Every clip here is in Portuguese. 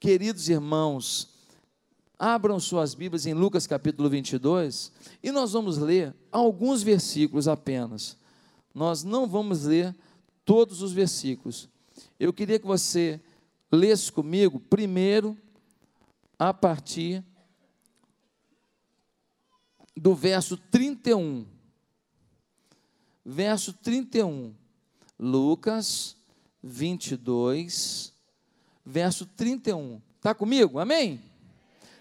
Queridos irmãos, abram suas Bíblias em Lucas capítulo 22 e nós vamos ler alguns versículos apenas. Nós não vamos ler todos os versículos. Eu queria que você lesse comigo primeiro a partir do verso 31. Verso 31. Lucas 22, verso 31. Está comigo? Amém?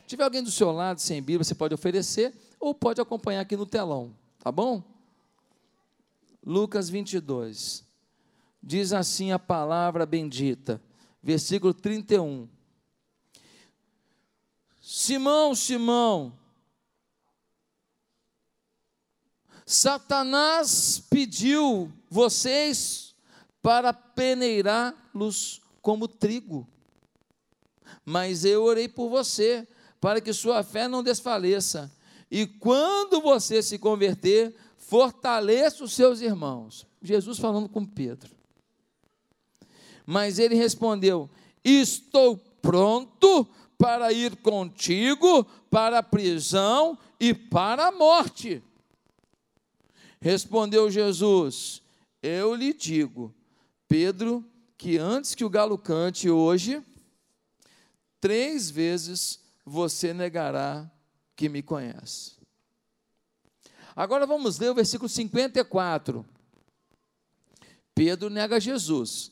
Se tiver alguém do seu lado sem Bíblia, você pode oferecer ou pode acompanhar aqui no telão, tá bom? Lucas 22. Diz assim a palavra bendita, versículo 31. Simão, Simão, Satanás pediu vocês para peneirá-los como trigo. Mas eu orei por você, para que sua fé não desfaleça. E quando você se converter, fortaleça os seus irmãos. Jesus falando com Pedro. Mas ele respondeu: Estou pronto para ir contigo para a prisão e para a morte. Respondeu Jesus: Eu lhe digo, Pedro, que antes que o galo cante hoje, três vezes você negará que me conhece. Agora vamos ler o versículo 54. Pedro nega Jesus.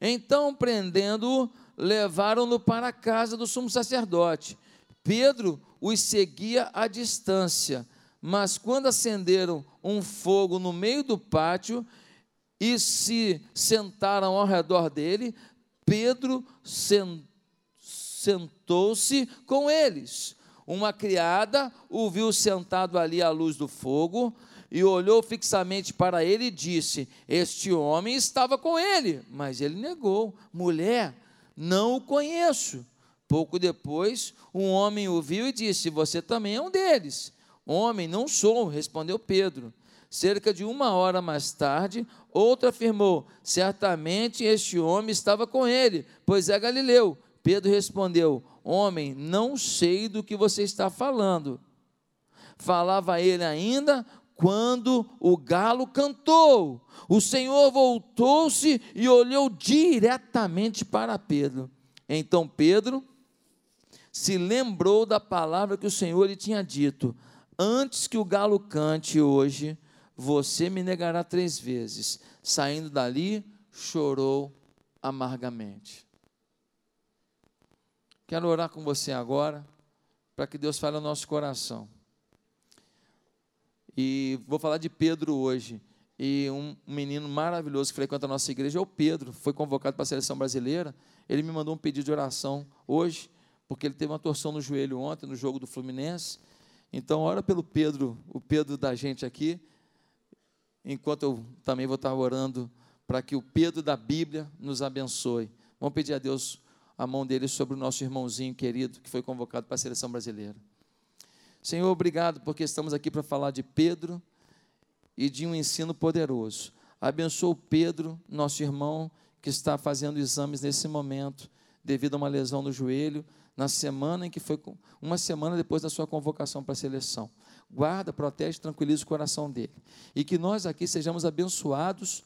Então, prendendo-o, levaram-no para a casa do sumo sacerdote. Pedro os seguia à distância, mas quando acenderam um fogo no meio do pátio e se sentaram ao redor dele, Pedro sentou-se com eles. Uma criada o viu sentado ali à luz do fogo e olhou fixamente para ele e disse: Este homem estava com ele. Mas ele negou: Mulher, não o conheço. Pouco depois, um homem o viu e disse: Você também é um deles. Homem, não sou, respondeu Pedro. Cerca de uma hora mais tarde, outro afirmou: Certamente este homem estava com ele, pois é galileu. Pedro respondeu: Homem, não sei do que você está falando. Falava ele ainda quando o galo cantou. O Senhor voltou-se e olhou diretamente para Pedro. Então Pedro se lembrou da palavra que o Senhor lhe tinha dito: Antes que o galo cante hoje, você me negará três vezes. Saindo dali, chorou amargamente. Quero orar com você agora, para que Deus fale ao nosso coração. E vou falar de Pedro hoje. E um menino maravilhoso que frequenta a nossa igreja é o Pedro, foi convocado para a seleção brasileira. Ele me mandou um pedido de oração hoje, porque ele teve uma torção no joelho ontem, no jogo do Fluminense. Então, ora pelo Pedro, o Pedro da gente aqui, enquanto eu também vou estar orando para que o Pedro da Bíblia nos abençoe. Vamos pedir a Deus a mão dele sobre o nosso irmãozinho querido que foi convocado para a seleção brasileira. Senhor, obrigado porque estamos aqui para falar de Pedro e de um ensino poderoso. Abençoa o Pedro, nosso irmão, que está fazendo exames nesse momento, devido a uma lesão no joelho na semana em que foi uma semana depois da sua convocação para a seleção. Guarda, protege, tranquiliza o coração dele. E que nós aqui sejamos abençoados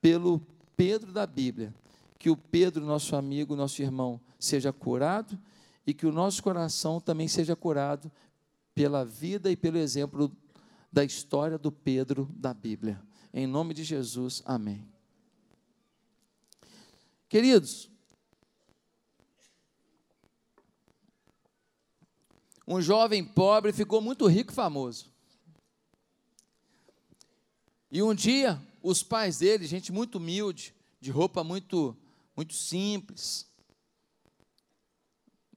pelo Pedro da Bíblia. Que o Pedro, nosso amigo, nosso irmão, seja curado e que o nosso coração também seja curado pela vida e pelo exemplo da história do Pedro da Bíblia. Em nome de Jesus, amém. Queridos, um jovem pobre ficou muito rico e famoso. E um dia, os pais dele, gente muito humilde, de roupa muito, muito simples,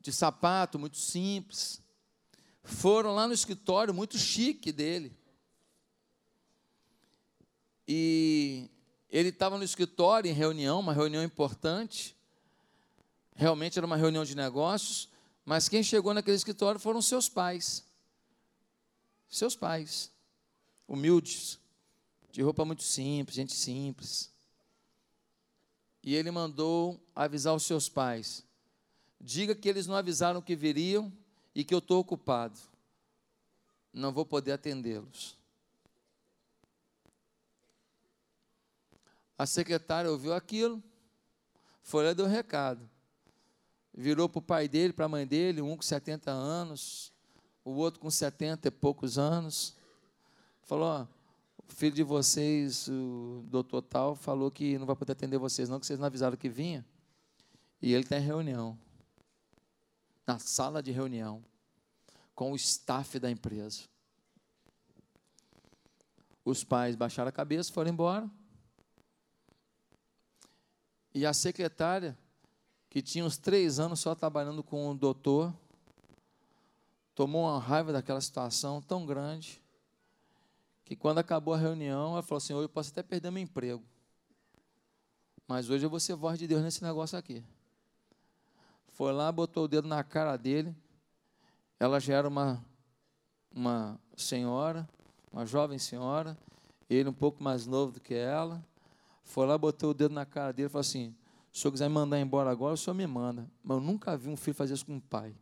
de sapato muito simples, foram lá no escritório muito chique dele. E ele estava no escritório em reunião, uma reunião importante. Realmente era uma reunião de negócios. Mas quem chegou naquele escritório foram seus pais. Seus pais. Humildes. De roupa muito simples, gente simples. E ele mandou avisar os seus pais: Diga que eles não avisaram que viriam e que eu estou ocupado. Não vou poder atendê-los. A secretária ouviu aquilo, foi lá e deu recado. Virou para o pai dele, para a mãe dele, um com 70 anos, o outro com 70 e poucos anos. Falou: ó, o filho de vocês, o doutor tal, falou que não vai poder atender vocês, não, que vocês não avisaram que vinha. E ele está em reunião. Na sala de reunião. Com o staff da empresa. Os pais baixaram a cabeça, foram embora. E a secretária, que tinha uns três anos só trabalhando com o doutor, tomou uma raiva daquela situação tão grande, que quando acabou a reunião, ela falou assim: Eu posso até perder meu emprego, mas hoje eu vou ser voz de Deus nesse negócio aqui. Foi lá, botou o dedo na cara dele. Ela já era uma, uma senhora, uma jovem senhora, ele um pouco mais novo do que ela. Foi lá, botou o dedo na cara dele e falou assim: se o senhor quiser me mandar embora agora, o senhor me manda. Mas eu nunca vi um filho fazer isso com um pai.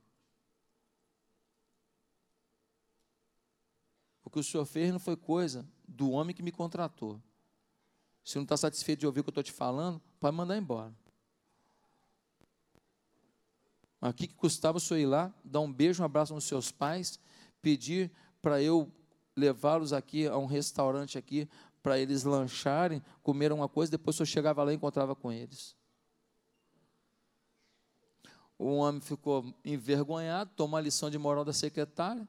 O que o senhor fez não foi coisa do homem que me contratou. Se não está satisfeito de ouvir o que eu estou te falando, pode mandar embora. Mas o que, que custava o senhor ir lá, dar um beijo, um abraço nos seus pais, pedir para eu levá-los aqui a um restaurante aqui para eles lancharem, comer uma coisa, depois senhor chegava lá e encontrava com eles. O homem ficou envergonhado, tomou a lição de moral da secretária,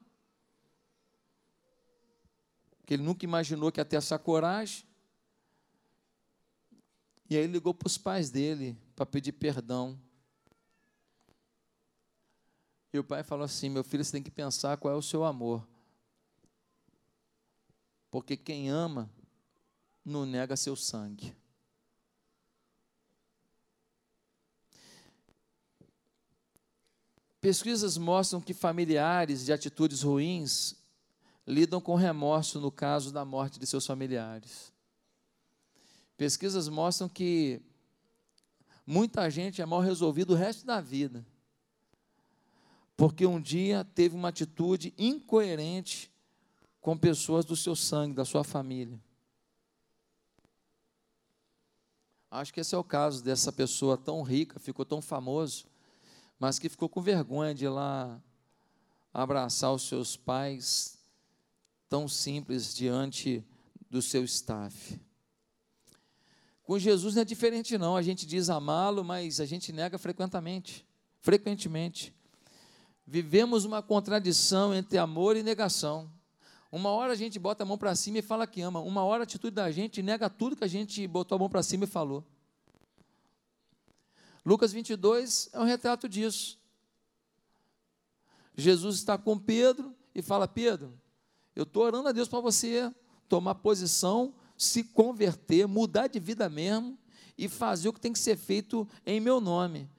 que ele nunca imaginou que ia ter essa coragem. E aí ele ligou para os pais dele para pedir perdão. E o pai falou assim: Meu filho, você tem que pensar qual é o seu amor. Porque quem ama não nega seu sangue. Pesquisas mostram que familiares de atitudes ruins lidam com remorso no caso da morte de seus familiares. Pesquisas mostram que muita gente é mal resolvido o resto da vida, porque um dia teve uma atitude incoerente com pessoas do seu sangue, da sua família. Acho que esse é o caso dessa pessoa tão rica, ficou tão famoso, mas que ficou com vergonha de ir lá abraçar os seus pais, tão simples diante do seu staff. Com Jesus não é diferente não, a gente diz amá-lo, mas a gente nega frequentemente, frequentemente. Vivemos uma contradição entre amor e negação. Uma hora a gente bota a mão para cima e fala que ama. Uma hora a atitude da gente nega tudo que a gente botou a mão para cima e falou. Lucas 22 é um retrato disso. Jesus está com Pedro e fala: Pedro, eu estou orando a Deus para você tomar posição, se converter, mudar de vida mesmo e fazer o que tem que ser feito em meu nome.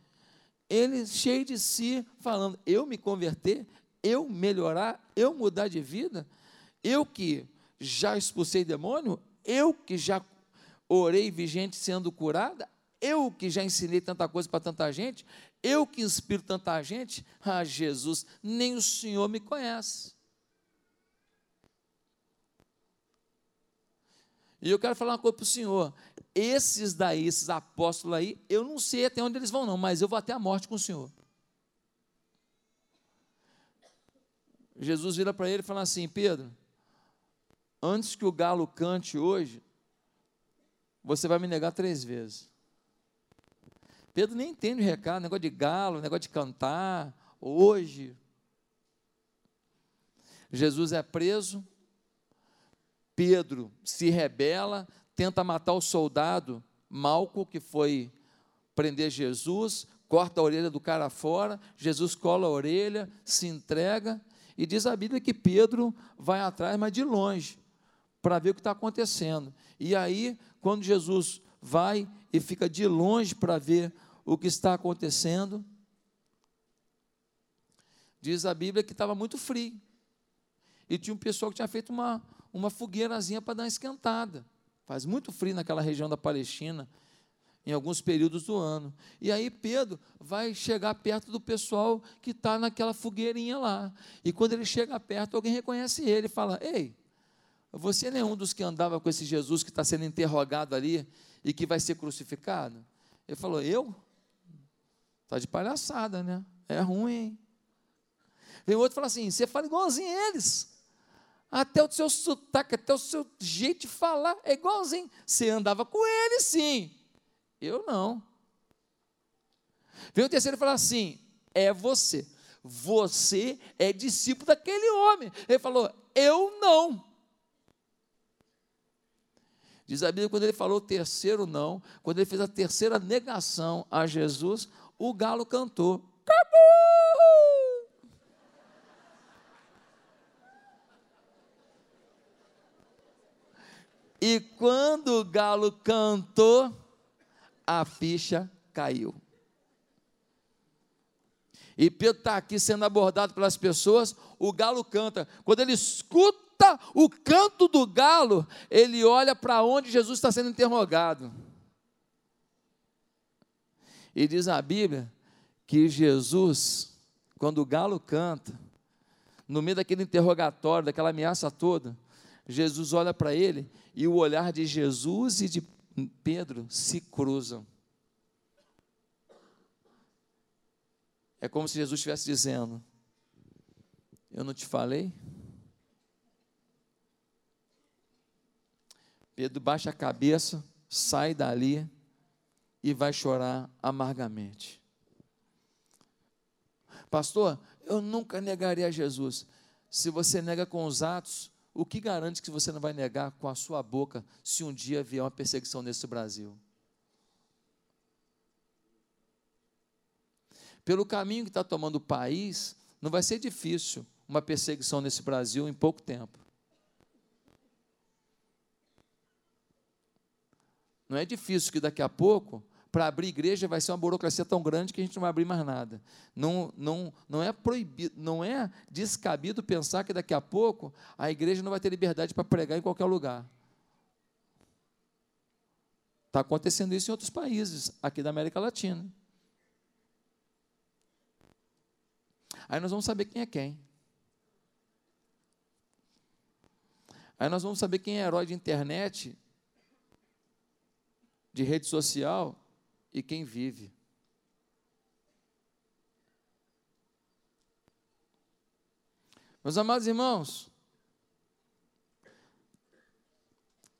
Ele, cheio de si, falando: Eu me converter, eu melhorar, eu mudar de vida. Eu que já expulsei demônio, eu que já orei vi gente sendo curada, eu que já ensinei tanta coisa para tanta gente, eu que inspiro tanta gente, ah, Jesus, nem o Senhor me conhece. E eu quero falar uma coisa para o Senhor. Esses daí, esses apóstolos aí, eu não sei até onde eles vão, não, mas eu vou até a morte com o Senhor. Jesus vira para ele e fala assim: Pedro, antes que o galo cante hoje, você vai me negar três vezes. Pedro nem entende o recado, negócio de galo, negócio de cantar, hoje. Jesus é preso, Pedro se rebela, tenta matar o soldado Malco, que foi prender Jesus, corta a orelha do cara fora, Jesus cola a orelha, se entrega, e diz a Bíblia que Pedro vai atrás, mas de longe para ver o que está acontecendo. E aí, quando Jesus vai e fica de longe para ver o que está acontecendo, diz a Bíblia que estava muito frio. E tinha um pessoal que tinha feito uma, uma fogueirazinha para dar uma esquentada. Faz muito frio naquela região da Palestina. em alguns períodos do ano. E aí Pedro vai chegar perto do pessoal que está naquela fogueirinha lá. E quando ele chega perto, alguém reconhece ele e fala: Ei, você não é um dos que andava com esse Jesus que está sendo interrogado ali e que vai ser crucificado? Ele falou: Eu? Está de palhaçada, né? É ruim, hein? Vem outro e fala assim: Você fala igualzinho a eles. Até o seu sotaque, até o seu jeito de falar é igualzinho. Você andava com ele, sim. Eu não. Vem o terceiro e fala assim: É você. Você é discípulo daquele homem. Ele falou: Eu não. Diz a Bíblia, quando ele falou o terceiro não, quando ele fez a terceira negação a Jesus, o galo cantou. Acabou! E quando o galo cantou, a ficha caiu. E Pedro está aqui sendo abordado pelas pessoas, o galo canta. Quando ele escuta o canto do galo, ele olha para onde Jesus está sendo interrogado. E diz a Bíblia que Jesus, quando o galo canta, no meio daquele interrogatório, daquela ameaça toda, Jesus olha para ele e o olhar de Jesus e de Pedro se cruzam. É como se Jesus estivesse dizendo: Eu não te falei? Pedro baixa a cabeça, sai dali e vai chorar amargamente. Pastor, eu nunca negaria a Jesus. Se você nega com os atos, o que garante que você não vai negar com a sua boca se um dia vier uma perseguição nesse Brasil? Pelo caminho que está tomando o país, não vai ser difícil uma perseguição nesse Brasil em pouco tempo. Não é difícil que daqui a pouco, para abrir igreja, vai ser uma burocracia tão grande que a gente não vai abrir mais nada. Não, não, não é proibido, não é descabido pensar que daqui a pouco a igreja não vai ter liberdade para pregar em qualquer lugar. Está acontecendo isso em outros países, aqui da América Latina. Aí nós vamos saber quem é quem. Aí nós vamos saber quem é herói de internet de rede social e quem vive. Meus amados irmãos,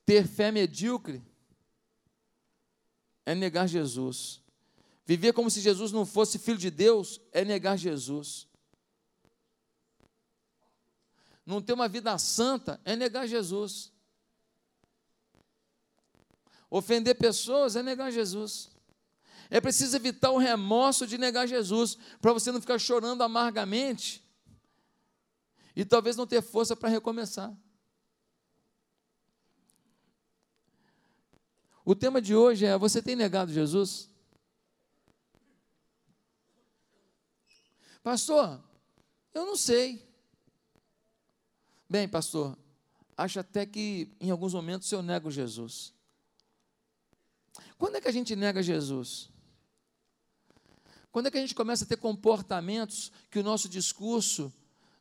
ter fé medíocre é negar Jesus. Viver como se Jesus não fosse filho de Deus é negar Jesus. Não ter uma vida santa é negar Jesus. Ofender pessoas é negar Jesus. É preciso evitar o remorso de negar Jesus, para você não ficar chorando amargamente e talvez não ter força para recomeçar. O tema de hoje é: Você tem negado Jesus? Pastor, eu não sei. Bem, pastor, acho até que em alguns momentos eu nego Jesus. Quando é que a gente nega Jesus? Quando é que a gente começa a ter comportamentos que o nosso discurso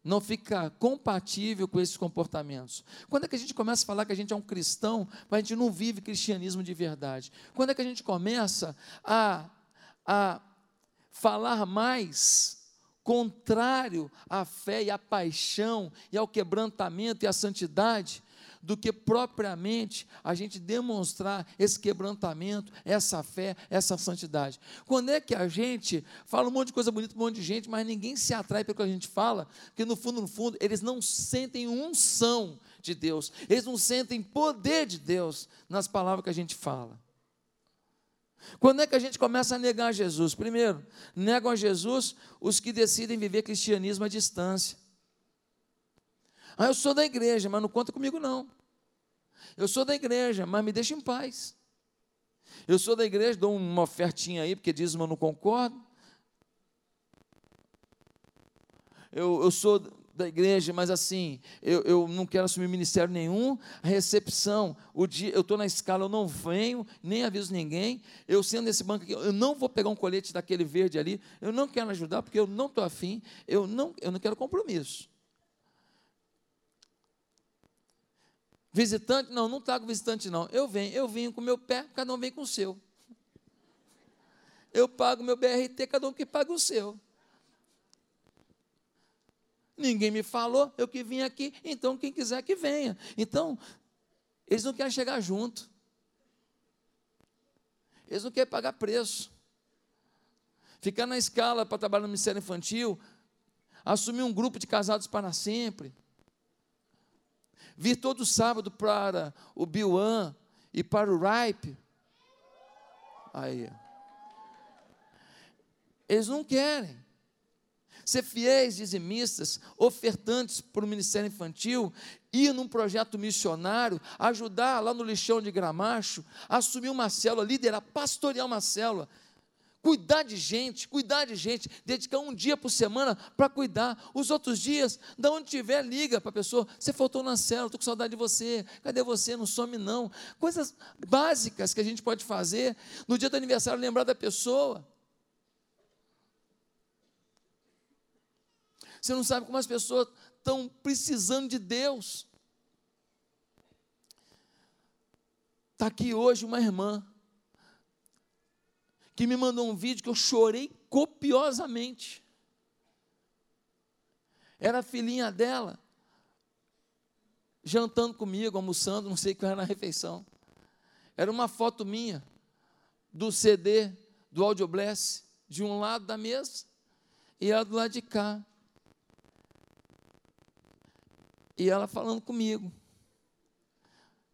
não fica compatível com esses comportamentos? Quando é que a gente começa a falar que a gente é um cristão, mas a gente não vive cristianismo de verdade? Quando é que a gente começa a, a falar mais contrário à fé e à paixão e ao quebrantamento e à santidade do que propriamente a gente demonstrar esse quebrantamento, essa fé, essa santidade. Quando é que a gente fala um monte de coisa bonita para um monte de gente, mas ninguém se atrai pelo que a gente fala, porque no fundo, no fundo, eles não sentem unção de Deus, eles não sentem poder de Deus nas palavras que a gente fala. Quando é que a gente começa a negar Jesus? Primeiro, negam a Jesus os que decidem viver cristianismo à distância. Ah, eu sou da igreja, mas não conta comigo não. Eu sou da igreja, mas me deixa em paz. Eu sou da igreja, dou uma ofertinha aí, porque dízimo eu não concordo. Eu, eu sou da igreja, mas assim, eu, eu não quero assumir ministério nenhum. A recepção, o dia, eu estou na escala, eu não venho, nem aviso ninguém. Eu sendo nesse banco aqui, eu não vou pegar um colete daquele verde ali, eu não quero ajudar, porque eu não estou afim, eu não, eu não quero compromisso. Visitante, não, não trago visitante, não. Eu venho, eu venho com meu pé, cada um vem com o seu. Eu pago meu BRT, cada um que paga o seu. Ninguém me falou, eu que vim aqui, então quem quiser que venha. Então, eles não querem chegar junto. Eles não querem pagar preço. Ficar na escala para trabalhar no Ministério Infantil, assumir um grupo de casados para sempre. Vir todo sábado para o Biuan e para o Ripe. Aí. Eles não querem ser fiéis dizimistas, ofertantes para o ministério infantil, ir num projeto missionário, ajudar lá no lixão de Gramacho, assumir uma célula, liderar, pastorear uma célula, cuidar de gente, cuidar de gente, dedicar um dia por semana para cuidar, os outros dias, da onde tiver, liga para a pessoa, você faltou na célula, estou com saudade de você, cadê você, não some não, coisas básicas que a gente pode fazer, no dia do aniversário lembrar da pessoa, Você não sabe como as pessoas estão precisando de Deus. Está aqui hoje uma irmã que me mandou um vídeo que eu chorei copiosamente. Era a filhinha dela, jantando comigo, almoçando, não sei o que era na refeição. Era uma foto minha, do CD, do Audiobless, de um lado da mesa, e ela do lado de cá. E ela falando comigo.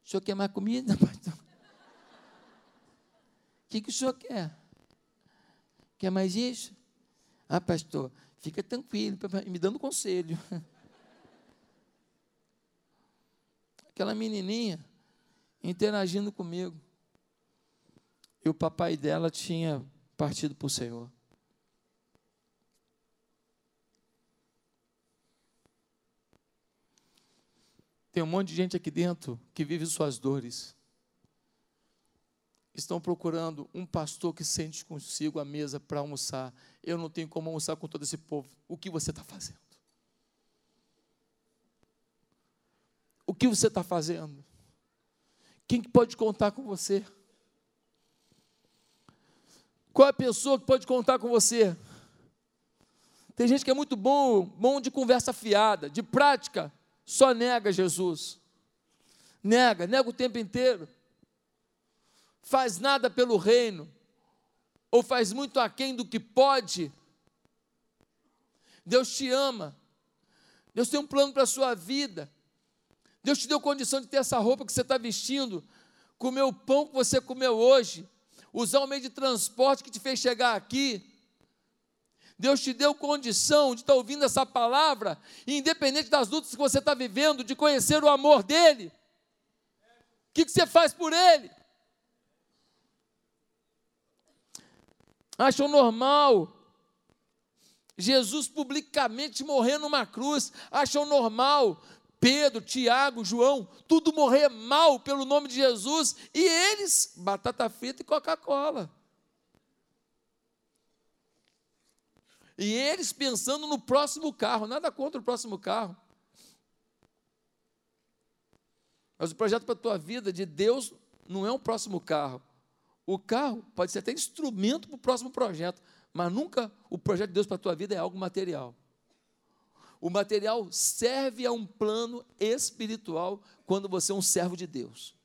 O senhor quer mais comida? O que, que o senhor quer? Quer mais isso? Ah, pastor, fica tranquilo, me dando conselho. Aquela menininha interagindo comigo. E o papai dela tinha partido para o Senhor. Tem um monte de gente aqui dentro que vive suas dores. Estão procurando um pastor que sente consigo a mesa para almoçar. Eu não tenho como almoçar com todo esse povo. O que você está fazendo? O que você está fazendo? Quem pode contar com você? Qual é a pessoa que pode contar com você? Tem gente que é muito bom, bom de conversa fiada, de prática, só nega Jesus. Nega, nega o tempo inteiro. Faz nada pelo reino, ou faz muito aquém do que pode. Deus te ama. Deus tem um plano para a sua vida. Deus te deu condição de ter essa roupa que você está vestindo, comer o pão que você comeu hoje, usar o meio de transporte que te fez chegar aqui Deus te deu condição de estar ouvindo essa palavra, independente das lutas que você está vivendo, de conhecer o amor dEle. O que, que você faz por Ele? Acham normal Jesus publicamente morrer numa cruz? Acham normal Pedro, Tiago, João, tudo morrer mal pelo nome de Jesus e eles, batata frita e Coca-Cola. E eles pensando no próximo carro, nada contra o próximo carro. Mas o projeto para a tua vida de Deus não é um próximo carro. O carro pode ser até instrumento para o próximo projeto, mas nunca o projeto de Deus para a tua vida é algo material. O material serve a um plano espiritual quando você é um servo de Deus.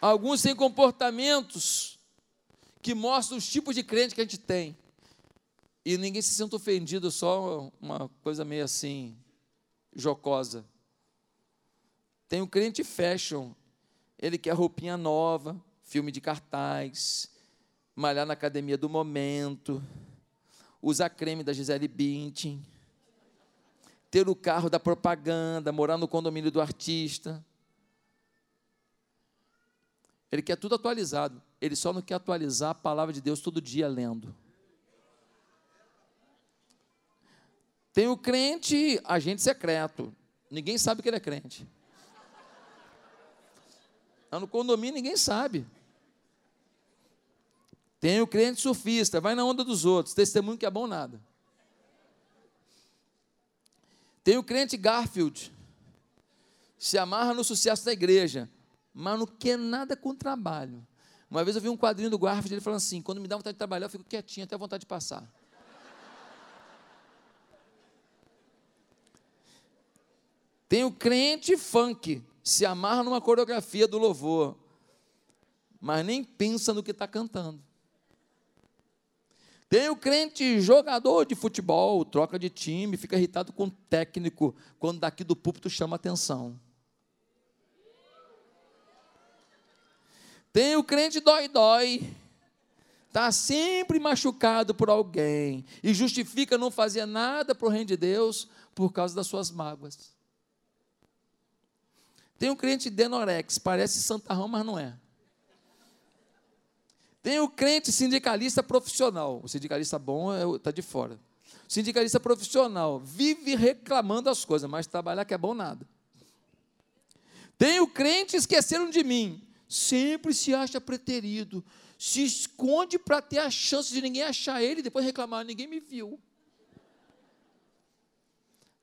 Alguns têm comportamentos que mostram os tipos de crente que a gente tem. E ninguém se sente ofendido, só uma coisa meio assim, jocosa. Tem o crente fashion, ele quer roupinha nova, filme de cartaz, malhar na academia do momento, usar creme da Gisele Bündchen, ter o carro da propaganda, morar no condomínio do artista Ele quer tudo atualizado. Ele só não quer atualizar a palavra de Deus todo dia lendo. Tem o crente agente secreto. Ninguém sabe que ele é crente. No condomínio ninguém sabe. Tem o crente surfista, vai na onda dos outros, testemunho que é bom nada. Tem o crente Garfield, se amarra no sucesso da igreja, mas não quer nada com trabalho. Uma vez eu vi um quadrinho do Garfield, ele falando assim: quando me dá vontade de trabalhar, eu fico quietinho, até vontade de passar. Tem o crente funk, se amarra numa coreografia do louvor, mas nem pensa no que está cantando. Tem o crente jogador de futebol, troca de time, fica irritado com o técnico, quando daqui do púlpito chama atenção. Tem o crente dói-dói, está sempre machucado por alguém e justifica não fazer nada para o reino de Deus por causa das suas mágoas. Tem o crente denorex, parece santarrão, mas não é. Tem o crente sindicalista profissional. O sindicalista bom está é, de fora. Sindicalista profissional vive reclamando as coisas, mas trabalhar que é bom nada. Tem o crente esqueceram de mim. Sempre se acha preterido. Se esconde para ter a chance de ninguém achar ele e depois reclamar, ninguém me viu.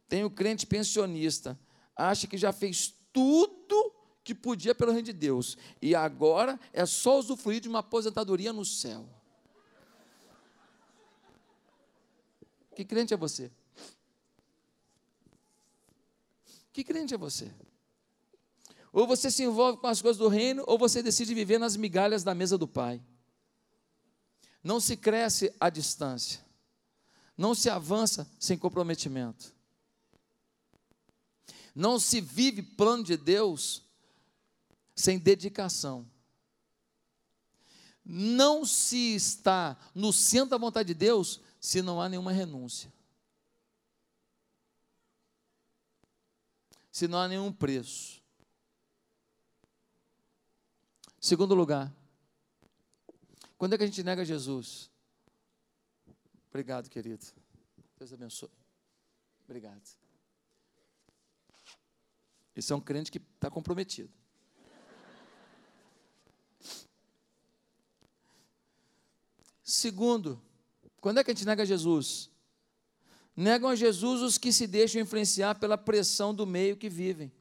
Tem o crente pensionista. Acha que já fez tudo que podia pelo reino de Deus. E agora é só usufruir de uma aposentadoria no céu. Que crente é você? Que crente é você? Ou você se envolve com as coisas do reino, ou você decide viver nas migalhas da mesa do Pai. Não se cresce à distância. Não se avança sem comprometimento. Não se vive plano de Deus sem dedicação. Não se está no centro da vontade de Deus se não há nenhuma renúncia. Se não há nenhum preço. Segundo lugar, quando é que a gente nega Jesus? Obrigado, querido. Deus abençoe. Obrigado. Esse é um crente que está comprometido. Segundo, quando é que a gente nega Jesus? Negam a Jesus os que se deixam influenciar pela pressão do meio que vivem.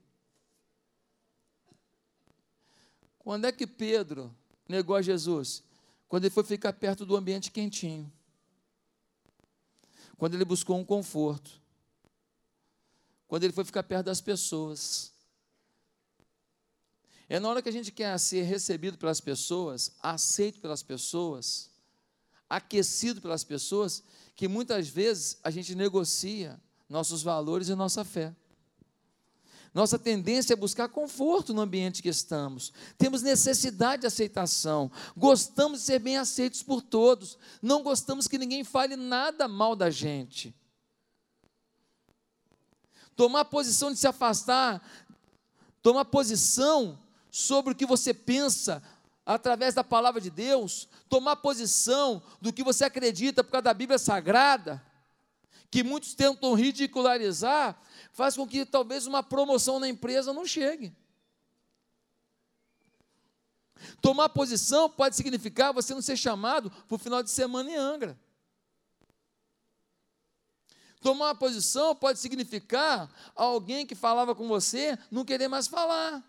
Quando é que Pedro negou a Jesus? Quando ele foi ficar perto do ambiente quentinho. Quando ele buscou um conforto. Quando ele foi ficar perto das pessoas. É na hora que a gente quer ser recebido pelas pessoas, aceito pelas pessoas, aquecido pelas pessoas, que muitas vezes a gente negocia nossos valores e nossa fé. Nossa tendência é buscar conforto no ambiente que estamos. Temos necessidade de aceitação. Gostamos de ser bem aceitos por todos. Não gostamos que ninguém fale nada mal da gente. Tomar posição de se afastar, tomar posição sobre o que você pensa através da palavra de Deus, tomar posição do que você acredita por causa da Bíblia Sagrada, que muitos tentam ridicularizar, faz com que talvez uma promoção na empresa não chegue. Tomar posição pode significar você não ser chamado para o final de semana em Angra. Tomar uma posição pode significar alguém que falava com você não querer mais falar.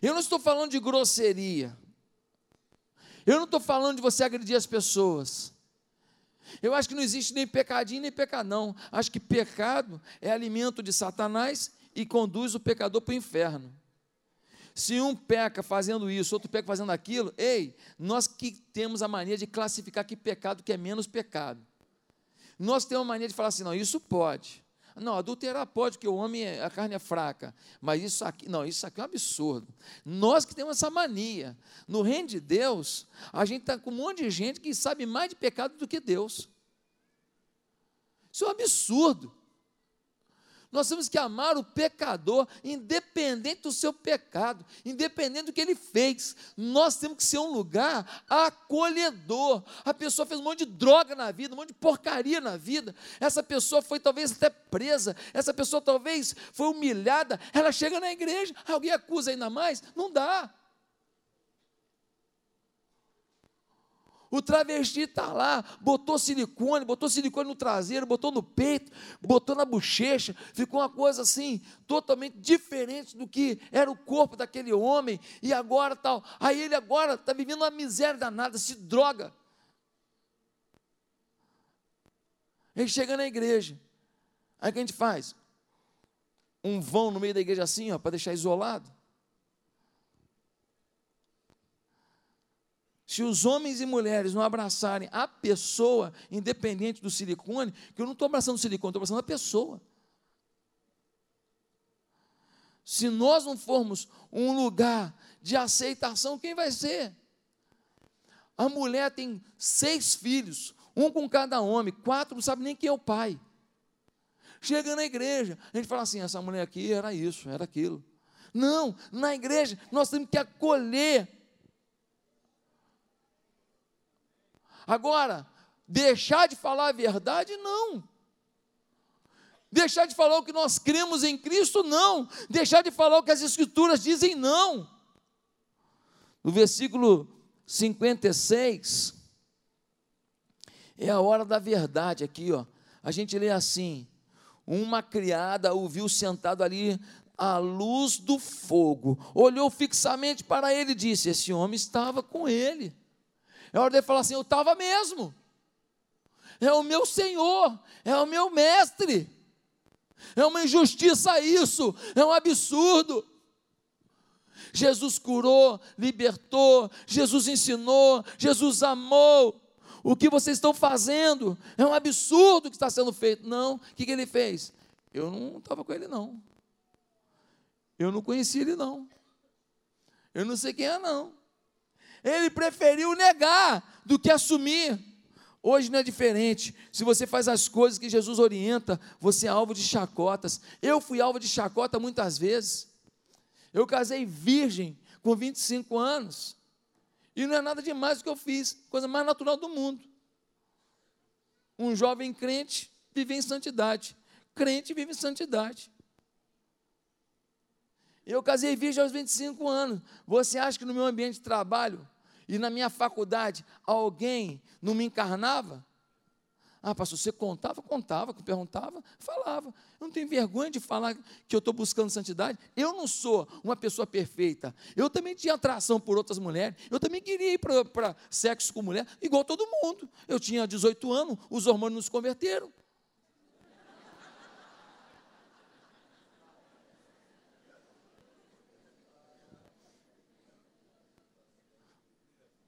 Eu não estou falando de grosseria. Eu não estou falando de você agredir as pessoas. Eu acho que não existe nem pecadinho nem pecadão. Acho que pecado é alimento de Satanás e conduz o pecador para o inferno. Se um peca fazendo isso, outro peca fazendo aquilo, ei, nós que temos a mania de classificar que pecado que é menos pecado. Nós temos a mania de falar assim, não, isso pode. Não, adulterar pode, porque o homem, é, a carne é fraca. Mas isso aqui, não, isso aqui é um absurdo. Nós que temos essa mania. No reino de Deus, a gente está com um monte de gente que sabe mais de pecado do que Deus. Isso é um absurdo. Nós temos que amar o pecador, independente do seu pecado, independente do que ele fez. Nós temos que ser um lugar acolhedor. A pessoa fez um monte de droga na vida, um monte de porcaria na vida. Essa pessoa foi talvez até presa, essa pessoa talvez foi humilhada. Ela chega na igreja, alguém acusa ainda mais? Não dá. O travesti está lá, botou silicone, botou silicone no traseiro, botou no peito, botou na bochecha, ficou uma coisa assim, totalmente diferente do que era o corpo daquele homem, e agora tal. Aí ele agora está vivendo uma miséria danada, se droga. Ele chega na igreja. Aí o que a gente faz? Um vão no meio da igreja assim, ó, para deixar isolado. Se os homens e mulheres não abraçarem a pessoa, independente do silicone, que eu não estou abraçando o silicone, estou abraçando a pessoa. Se nós não formos um lugar de aceitação, quem vai ser? A mulher tem seis filhos, um com cada homem, quatro não sabe nem quem é o pai. Chega na igreja, a gente fala assim: essa mulher aqui era isso, era aquilo. Não, na igreja nós temos que acolher Agora, deixar de falar a verdade, não. Deixar de falar o que nós cremos em Cristo, não. Deixar de falar o que as Escrituras dizem, não. No versículo 56, é a hora da verdade aqui, ó. A gente lê assim: Uma criada o viu sentado ali à luz do fogo, olhou fixamente para ele e disse: Esse homem estava com ele. É hora de falar assim: eu estava mesmo. É o meu Senhor, é o meu mestre. É uma injustiça isso, é um absurdo. Jesus curou, libertou, Jesus ensinou, Jesus amou. O que vocês estão fazendo é um absurdo que está sendo feito. Não, o que, que ele fez? Eu não estava com ele, não. Eu não conhecia ele, não. Eu não sei quem é, não. Ele preferiu negar do que assumir. Hoje não é diferente. Se você faz as coisas que Jesus orienta, você é alvo de chacotas. Eu fui alvo de chacota muitas vezes. Eu casei virgem com 25 anos. E não é nada demais o que eu fiz, coisa mais natural do mundo. Um jovem crente vive em santidade. Crente vive em santidade. Eu casei virgem aos 25 anos. Você acha que no meu ambiente de trabalho e na minha faculdade alguém não me encarnava? Ah, pastor, você contava? Contava, perguntava, falava. Eu não tenho vergonha de falar que eu estou buscando santidade. Eu não sou uma pessoa perfeita. Eu também tinha atração por outras mulheres. Eu também queria ir para sexo com mulher, igual todo mundo. Eu tinha 18 anos, os hormônios nos converteram.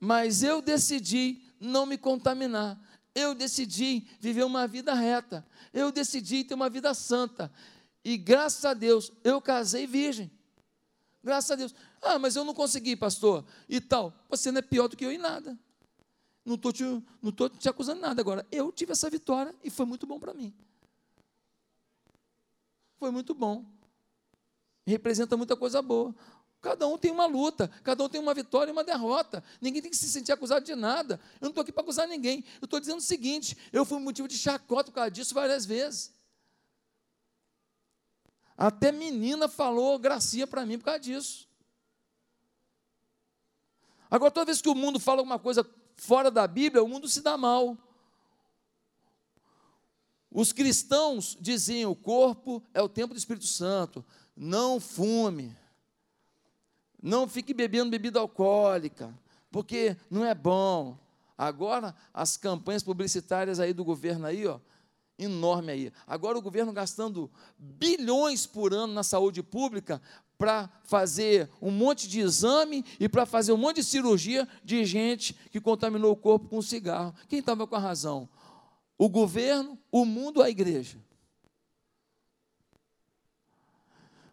Mas eu decidi não me contaminar. Eu decidi viver uma vida reta. Eu decidi ter uma vida santa. E graças a Deus, eu casei virgem. Graças a Deus. Ah, mas eu não consegui, pastor. E tal. Você não é pior do que eu em nada. Não estou te, não tô te acusando nada agora. Eu tive essa vitória e foi muito bom para mim. Foi muito bom. Representa muita coisa boa. Cada um tem uma luta, cada um tem uma vitória e uma derrota. Ninguém tem que se sentir acusado de nada. Eu não estou aqui para acusar ninguém. Eu estou dizendo o seguinte: eu fui motivo de chacota por causa disso várias vezes. Até menina falou gracinha para mim por causa disso. Agora, toda vez que o mundo fala alguma coisa fora da Bíblia, o mundo se dá mal. Os cristãos diziam: o corpo é o templo do Espírito Santo, não fume. Não fique bebendo bebida alcoólica, porque não é bom. Agora, as campanhas publicitárias aí do governo aí, ó, enorme aí. Agora o governo gastando bilhões por ano na saúde pública para fazer um monte de exame e para fazer um monte de cirurgia de gente que contaminou o corpo com cigarro. Quem estava com a razão? O governo, o mundo, a igreja.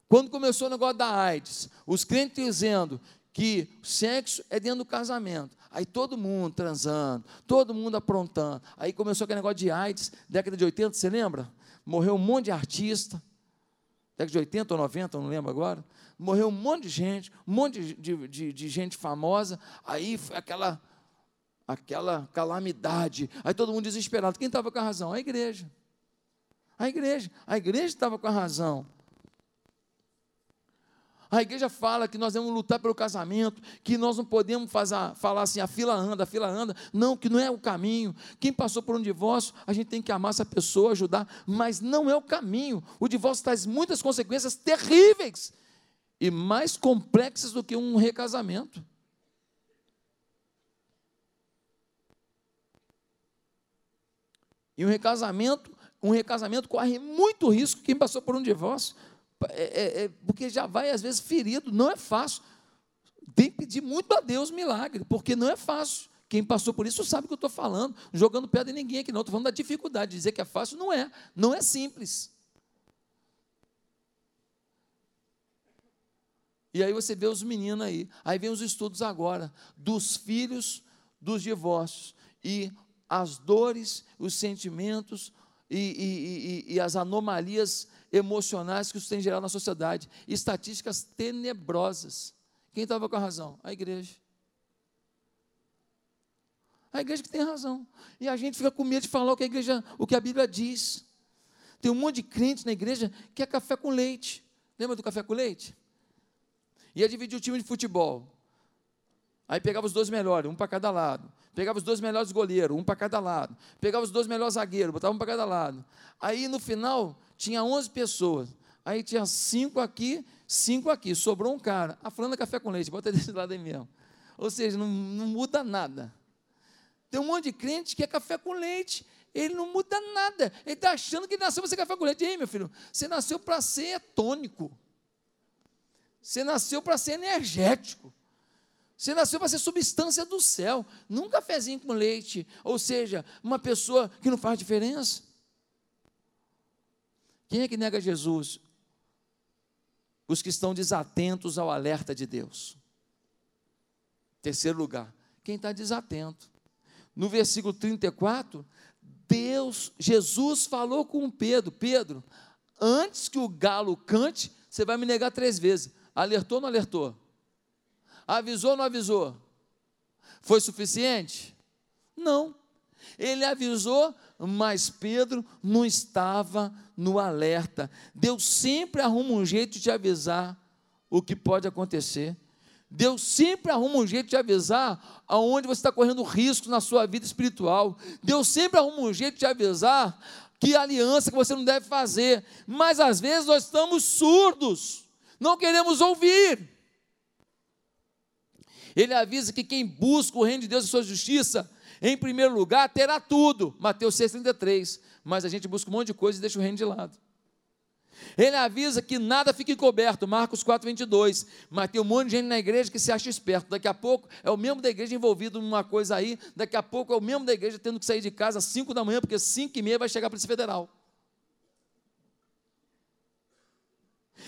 Quando começou o negócio da AIDS, os crentes dizendo que sexo é dentro do casamento. Aí todo mundo transando, todo mundo aprontando. Aí começou aquele negócio de AIDS, década de 80, você lembra? Morreu um monte de artista. década de 80 ou 90, não lembro agora, morreu um monte de gente, um monte de, de, de gente famosa, aí foi aquela, aquela calamidade, aí todo mundo desesperado. Quem estava com a razão? A igreja. A igreja. A igreja estava com a razão. A igreja fala que nós devemos lutar pelo casamento, que nós não podemos fazer, falar assim, a fila anda, a fila anda. Não, que não é o caminho. Quem passou por um divórcio, a gente tem que amar essa pessoa, ajudar, mas não é o caminho. O divórcio traz muitas consequências terríveis e mais complexas do que um recasamento. E um recasamento, um recasamento corre muito risco quem passou por um divórcio é, é, é, porque já vai às vezes ferido, não é fácil. Tem que pedir muito a Deus milagre, porque não é fácil. Quem passou por isso sabe o que eu estou falando, jogando pedra em ninguém aqui, não. Estou falando da dificuldade. Dizer que é fácil não é, não é simples. E aí você vê os meninos aí. Aí vem os estudos agora dos filhos dos divórcios e as dores, os sentimentos e, e, e, e as anomalias emocionais que isso tem gerado na sociedade. Estatísticas tenebrosas. Quem estava com a razão? A igreja. A igreja que tem razão. E a gente fica com medo de falar o que a igreja, o que a Bíblia diz. Tem um monte de crente na igreja que é café com leite. Lembra do café com leite? Ia dividir o time de futebol. Aí pegava os dois melhores, um para cada lado. Pegava os dois melhores goleiros, um para cada lado. Pegava os dois melhores zagueiros, botava um para cada lado. Aí no final tinha 11 pessoas. Aí tinha cinco aqui, cinco aqui. Sobrou um cara. A fulana café com leite, bota desse lado aí mesmo. Ou seja, não, não muda nada. Tem um monte de crente que é café com leite. Ele não muda nada. Ele está achando que nasceu para ser café com leite. Ei, meu filho, você nasceu para ser tônico. Você nasceu para ser energético. Você nasceu para ser substância do céu, não cafezinho com leite. Ou seja, uma pessoa que não faz diferença. Quem é que nega Jesus? Os que estão desatentos ao alerta de Deus. Terceiro lugar, quem está desatento. No versículo 34, Deus, Jesus falou com Pedro: Pedro, antes que o galo cante, você vai me negar três vezes. Alertou ou não alertou? Avisou ou não avisou? Foi suficiente? Não. Ele avisou, mas Pedro não estava no alerta. Deus sempre arruma um jeito de avisar o que pode acontecer. Deus sempre arruma um jeito de avisar aonde você está correndo risco na sua vida espiritual. Deus sempre arruma um jeito de avisar que aliança que você não deve fazer. Mas às vezes nós estamos surdos, não queremos ouvir. Ele avisa que quem busca o reino de Deus e sua justiça em primeiro lugar, terá tudo. Mateus 6,33. Mas a gente busca um monte de coisa e deixa o reino de lado. Ele avisa que nada fique encoberto, Marcos 4, 22. Mas tem um monte de gente na igreja que se acha esperto. Daqui a pouco é o membro da igreja envolvido numa coisa aí. Daqui a pouco é o membro da igreja tendo que sair de casa às 5 da manhã, porque 5 e meia vai chegar a Polícia Federal.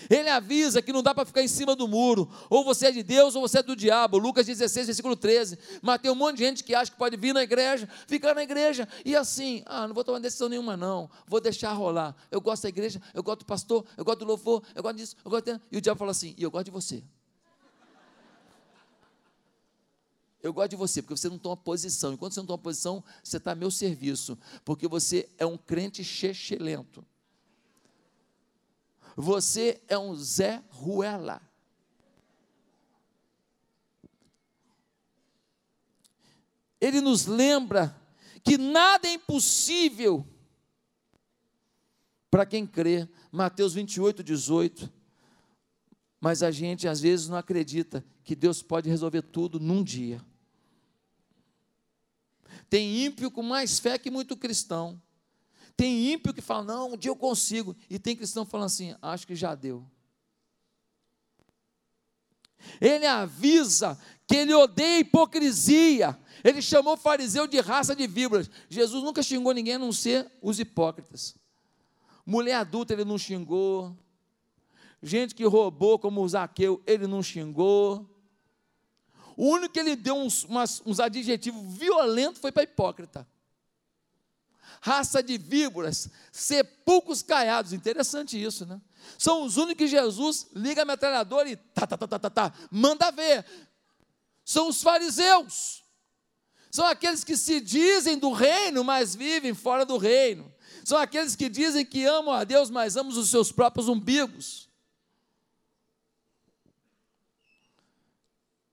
Ele avisa que não dá para ficar em cima do muro. Ou você é de Deus ou você é do diabo. Lucas 16, versículo 13. Mas tem um monte de gente que acha que pode vir na igreja, ficar na igreja e assim, ah, não vou tomar decisão nenhuma, não. Vou deixar rolar. Eu gosto da igreja, eu gosto do pastor, eu gosto do louvor, eu gosto disso, eu gosto de... E o diabo fala assim, e eu gosto de você. Eu gosto de você, porque você não toma posição. Enquanto você não toma posição, você está a meu serviço. Porque você é um crente chechelento. Você é um Zé Ruela. Ele nos lembra que nada é impossível para quem crê. Mateus 28, 18. Mas a gente às vezes não acredita que Deus pode resolver tudo num dia. Tem ímpio com mais fé que muito cristão. Tem ímpio que fala, não, um dia eu consigo. E tem cristão falando assim, acho que já deu. Ele avisa que ele odeia hipocrisia. Ele chamou o fariseu de raça de víboras. Jesus nunca xingou ninguém a não ser os hipócritas. Mulher adulta ele não xingou. Gente que roubou, como o Zaqueu, ele não xingou. O único que ele deu uns, umas, uns adjetivos violentos foi para hipócrita. Raça de víboras, sepulcros caiados. Interessante isso, né? São os únicos que Jesus liga a metralhadora e tá, tá, tá, tá, tá, tá, manda ver. São os fariseus. São aqueles que se dizem do reino, mas vivem fora do reino. São aqueles que dizem que amam a Deus, mas amam os seus próprios umbigos.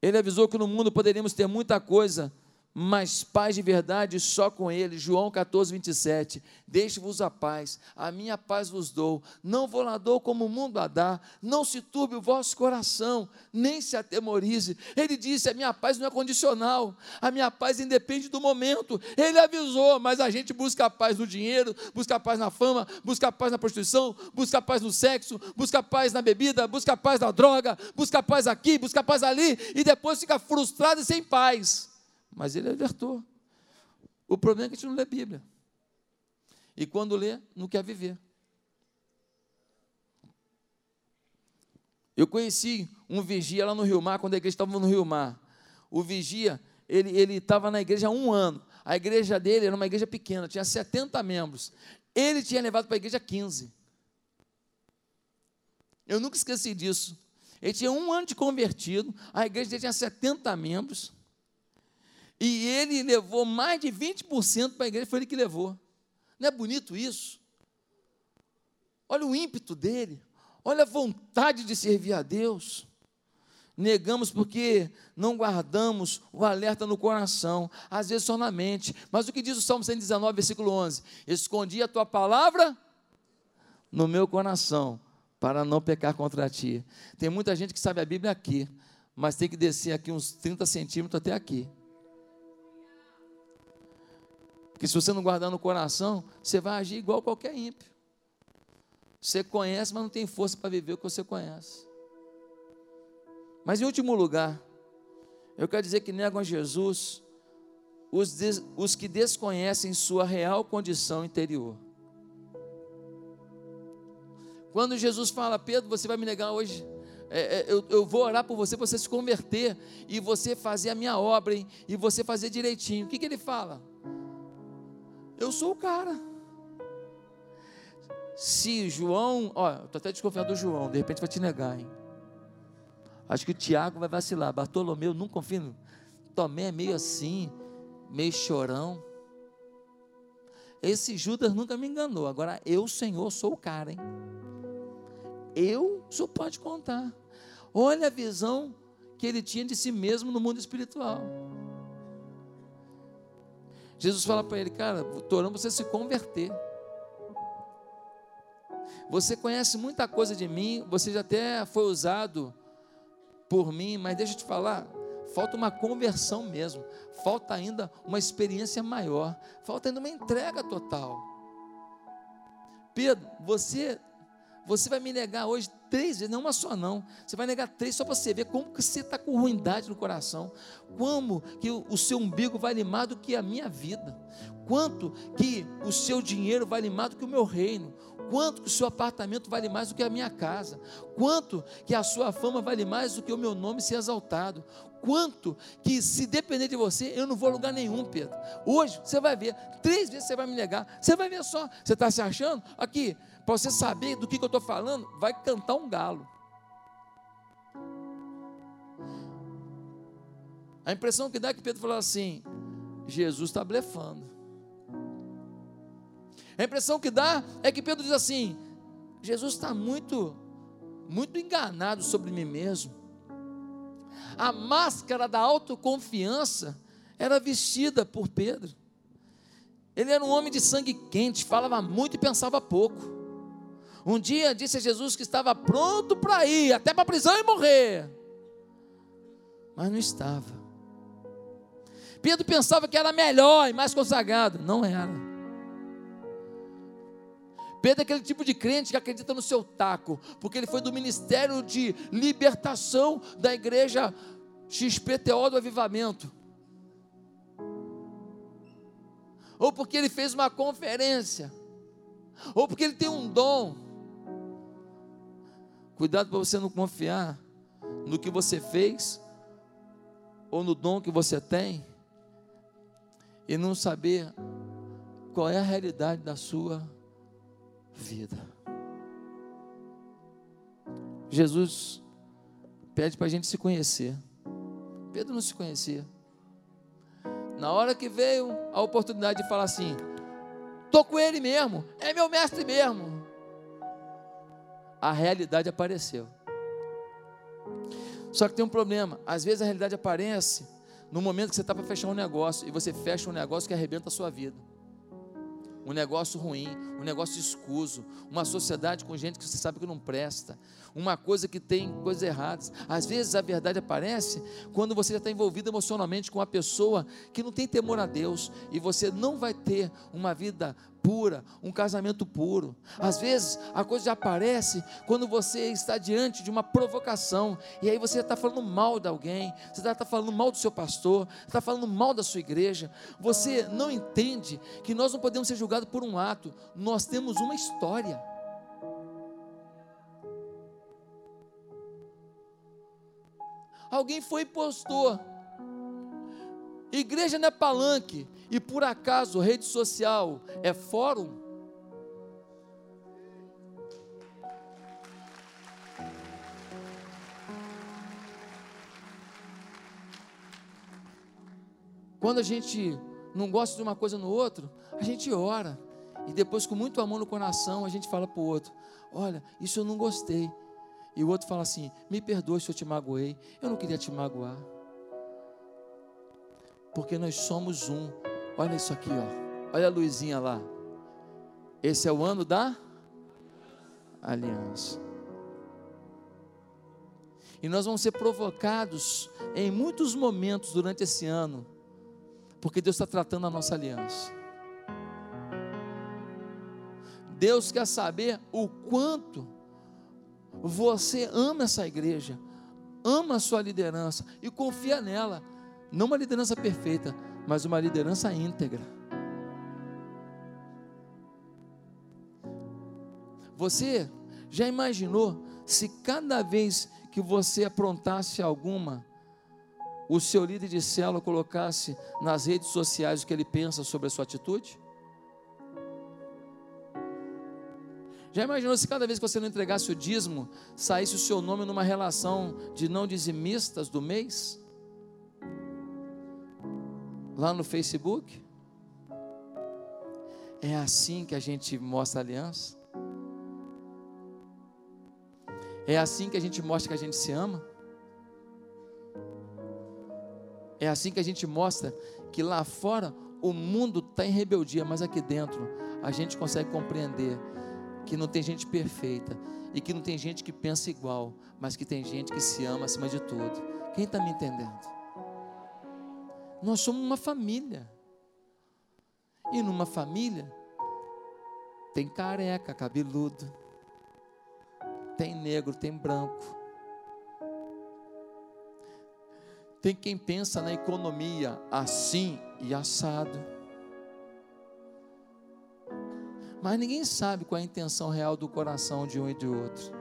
Ele avisou que no mundo poderíamos ter muita coisa, mas paz de verdade só com ele. João 14, 27. Deixe-vos a paz, a minha paz vos dou. Não vou lá dou como o mundo a dá. Não se turbe o vosso coração, nem se atemorize. Ele disse: a minha paz não é condicional, a minha paz independe do momento. Ele avisou, mas a gente busca a paz no dinheiro, busca a paz na fama, busca a paz na prostituição, busca a paz no sexo, busca a paz na bebida, busca a paz na droga, busca a paz aqui, busca a paz ali, e depois fica frustrado e sem paz mas ele alertou. O problema é que a gente não lê Bíblia. E quando lê, não quer viver. Eu conheci um vigia lá no Rio Mar, quando a igreja estava no Rio Mar. O vigia, ele estava na igreja há um ano. A igreja dele era uma igreja pequena, tinha 70 membros. Ele tinha levado para a igreja 15. Eu nunca esqueci disso. Ele tinha um ano de convertido, a igreja dele tinha 70 membros. E ele levou mais de 20% para a igreja, foi ele que levou. Não é bonito isso? Olha o ímpeto dele, olha a vontade de servir a Deus. Negamos porque não guardamos o alerta no coração, às vezes só na mente. Mas o que diz o Salmo 119, versículo 11? Escondi a tua palavra no meu coração, para não pecar contra ti. Tem muita gente que sabe a Bíblia aqui, mas tem que descer aqui uns 30 centímetros até aqui. Porque se você não guardar no coração, você vai agir igual qualquer ímpio. Você conhece, mas não tem força para viver o que você conhece. Mas em último lugar, eu quero dizer que negam a Jesus os, des, os que desconhecem sua real condição interior. Quando Jesus fala, Pedro, você vai me negar hoje, é, é, eu, eu, vou orar por você, você se converter e você fazer a minha obra, hein, e você fazer direitinho. O que, que ele fala? Eu sou o cara. Se João, ó, estou até desconfiado do João, de repente vai te negar, hein? Acho que o Tiago vai vacilar. Bartolomeu, não confio. Tomé é meio assim, meio chorão. Esse Judas nunca me enganou. Agora, eu, Senhor, sou o cara, hein? Eu, senhor pode contar. Olha a visão que ele tinha de si mesmo no mundo espiritual. Jesus fala para ele, cara, estou você se converter. Você conhece muita coisa de mim, você já até foi usado por mim, mas deixa eu te falar, falta uma conversão mesmo, falta ainda uma experiência maior, falta ainda uma entrega total. Pedro, você você vai me negar hoje três vezes, não uma só não. Você vai negar três só para você ver como que você está com ruindade no coração. Como que o, seu umbigo vale mais do que a minha vida. Quanto que o seu dinheiro vale mais do que o meu reino. Quanto que o seu apartamento vale mais do que a minha casa. Quanto que a sua fama vale mais do que o meu nome ser exaltado. Quanto que se depender de você, eu não vou a lugar nenhum, Pedro. Hoje você vai ver, três vezes você vai me negar. Você vai ver só, você está se achando? Aqui, para você saber do que, que eu estou falando, vai cantar um galo. A impressão que dá é que Pedro falou assim: Jesus está blefando. A impressão que dá é que Pedro diz assim: Jesus está muito, muito enganado sobre mim mesmo. A máscara da autoconfiança era vestida por Pedro. Ele era um homem de sangue quente, falava muito e pensava pouco. Um dia disse a Jesus que estava pronto para ir, até para a prisão e morrer. Mas não estava. Pedro pensava que era melhor e mais consagrado. Não era. Pedro é aquele tipo de crente que acredita no seu taco, porque ele foi do ministério de libertação da igreja XPTO do Avivamento. Ou porque ele fez uma conferência, ou porque ele tem um dom. Cuidado para você não confiar no que você fez ou no dom que você tem e não saber qual é a realidade da sua vida. Jesus pede para a gente se conhecer. Pedro não se conhecia. Na hora que veio a oportunidade de falar assim: estou com ele mesmo, é meu mestre mesmo. A realidade apareceu. Só que tem um problema: às vezes a realidade aparece no momento que você está para fechar um negócio e você fecha um negócio que arrebenta a sua vida um negócio ruim, um negócio escuso, uma sociedade com gente que você sabe que não presta, uma coisa que tem coisas erradas. Às vezes a verdade aparece quando você já está envolvido emocionalmente com uma pessoa que não tem temor a Deus e você não vai ter uma vida pura, um casamento puro. Às vezes a coisa já aparece quando você está diante de uma provocação e aí você está falando mal de alguém, você está falando mal do seu pastor, está falando mal da sua igreja. Você não entende que nós não podemos ser julgados por um ato, nós temos uma história. Alguém foi postou. Igreja não é palanque, e por acaso rede social é fórum? Quando a gente não gosta de uma coisa no outro, a gente ora. E depois, com muito amor no coração, a gente fala para o outro: Olha, isso eu não gostei. E o outro fala assim: Me perdoe se eu te magoei. Eu não queria te magoar. Porque nós somos um. Olha isso aqui, ó. Olha a luzinha lá. Esse é o ano da aliança. E nós vamos ser provocados em muitos momentos durante esse ano, porque Deus está tratando a nossa aliança. Deus quer saber o quanto você ama essa igreja, ama a sua liderança e confia nela. Não uma liderança perfeita, mas uma liderança íntegra. Você já imaginou se cada vez que você aprontasse alguma, o seu líder de célula colocasse nas redes sociais o que ele pensa sobre a sua atitude? Já imaginou se cada vez que você não entregasse o dízimo, saísse o seu nome numa relação de não dizimistas do mês? Lá no Facebook? É assim que a gente mostra aliança? É assim que a gente mostra que a gente se ama? É assim que a gente mostra que lá fora o mundo está em rebeldia, mas aqui dentro a gente consegue compreender que não tem gente perfeita e que não tem gente que pensa igual, mas que tem gente que se ama acima de tudo. Quem está me entendendo? Nós somos uma família. E numa família tem careca, cabeludo, tem negro, tem branco. Tem quem pensa na economia assim e assado. Mas ninguém sabe qual é a intenção real do coração de um e de outro.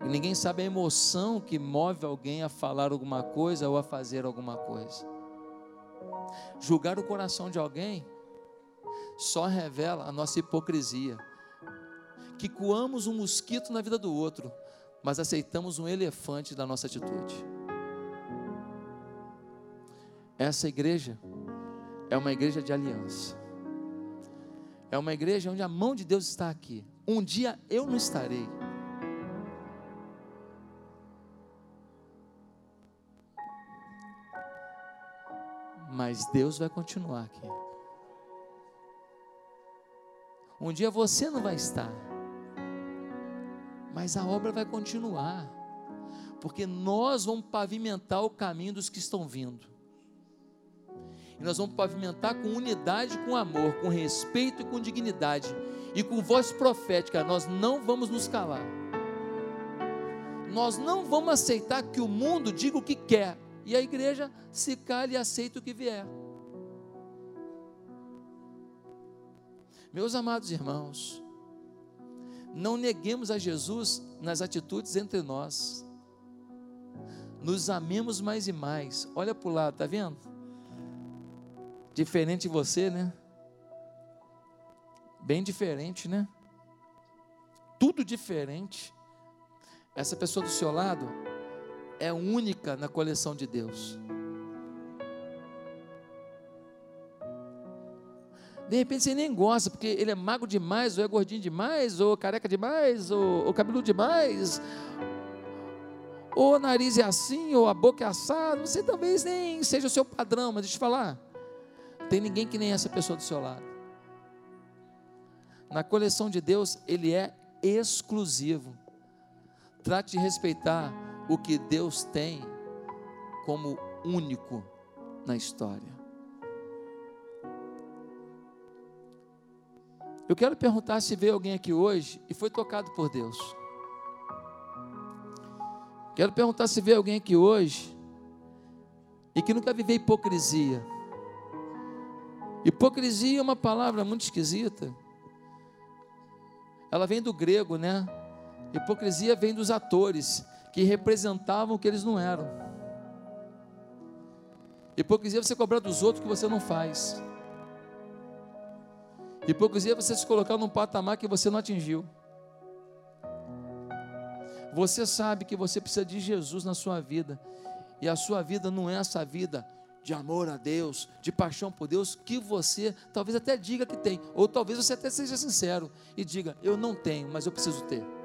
E ninguém sabe a emoção que move alguém a falar alguma coisa ou a fazer alguma coisa. Julgar o coração de alguém só revela a nossa hipocrisia. Que coamos um mosquito na vida do outro, mas aceitamos um elefante da nossa atitude. Essa igreja é uma igreja de aliança. É uma igreja onde a mão de Deus está aqui. Um dia eu não estarei mas Deus vai continuar aqui. Um dia você não vai estar, mas a obra vai continuar, porque nós vamos pavimentar o caminho dos que estão vindo. E nós vamos pavimentar com unidade, com amor, com respeito e com dignidade. E com voz profética, nós não vamos nos calar. Nós não vamos aceitar que o mundo diga o que quer, e a igreja se cala e aceita o que vier. Meus amados irmãos, não neguemos a Jesus nas atitudes entre nós. Nos amemos mais e mais. Olha para o lado, tá vendo? Diferente de você, né? Bem diferente, né? Tudo diferente. Essa pessoa do seu lado é única na coleção de Deus. De repente você nem gosta, porque ele é magro demais, ou é gordinho demais, ou careca demais, ou, ou cabeludo demais, ou o nariz é assim, ou a boca é assada. Você talvez nem seja o seu padrão, mas deixa eu te falar. Tem ninguém que nem essa pessoa do seu lado. Na coleção de Deus, ele é exclusivo. Trate de respeitar o que Deus tem como único na história. Eu quero perguntar se veio alguém aqui hoje e foi tocado por Deus. Quero perguntar se veio alguém aqui hoje e que nunca viveu hipocrisia. Hipocrisia é uma palavra muito esquisita. Ela vem do grego, né? Hipocrisia vem dos atores que representavam o que eles não eram. Hipocrisia é você cobrar dos outros o que você não faz. Hipocrisia é você se colocar num patamar que você não atingiu. Você sabe que você precisa de Jesus na sua vida. E a sua vida não é essa vida de amor a Deus, de paixão por Deus, que você talvez até diga que tem, ou talvez você até seja sincero e diga: Eu não tenho, mas eu preciso ter.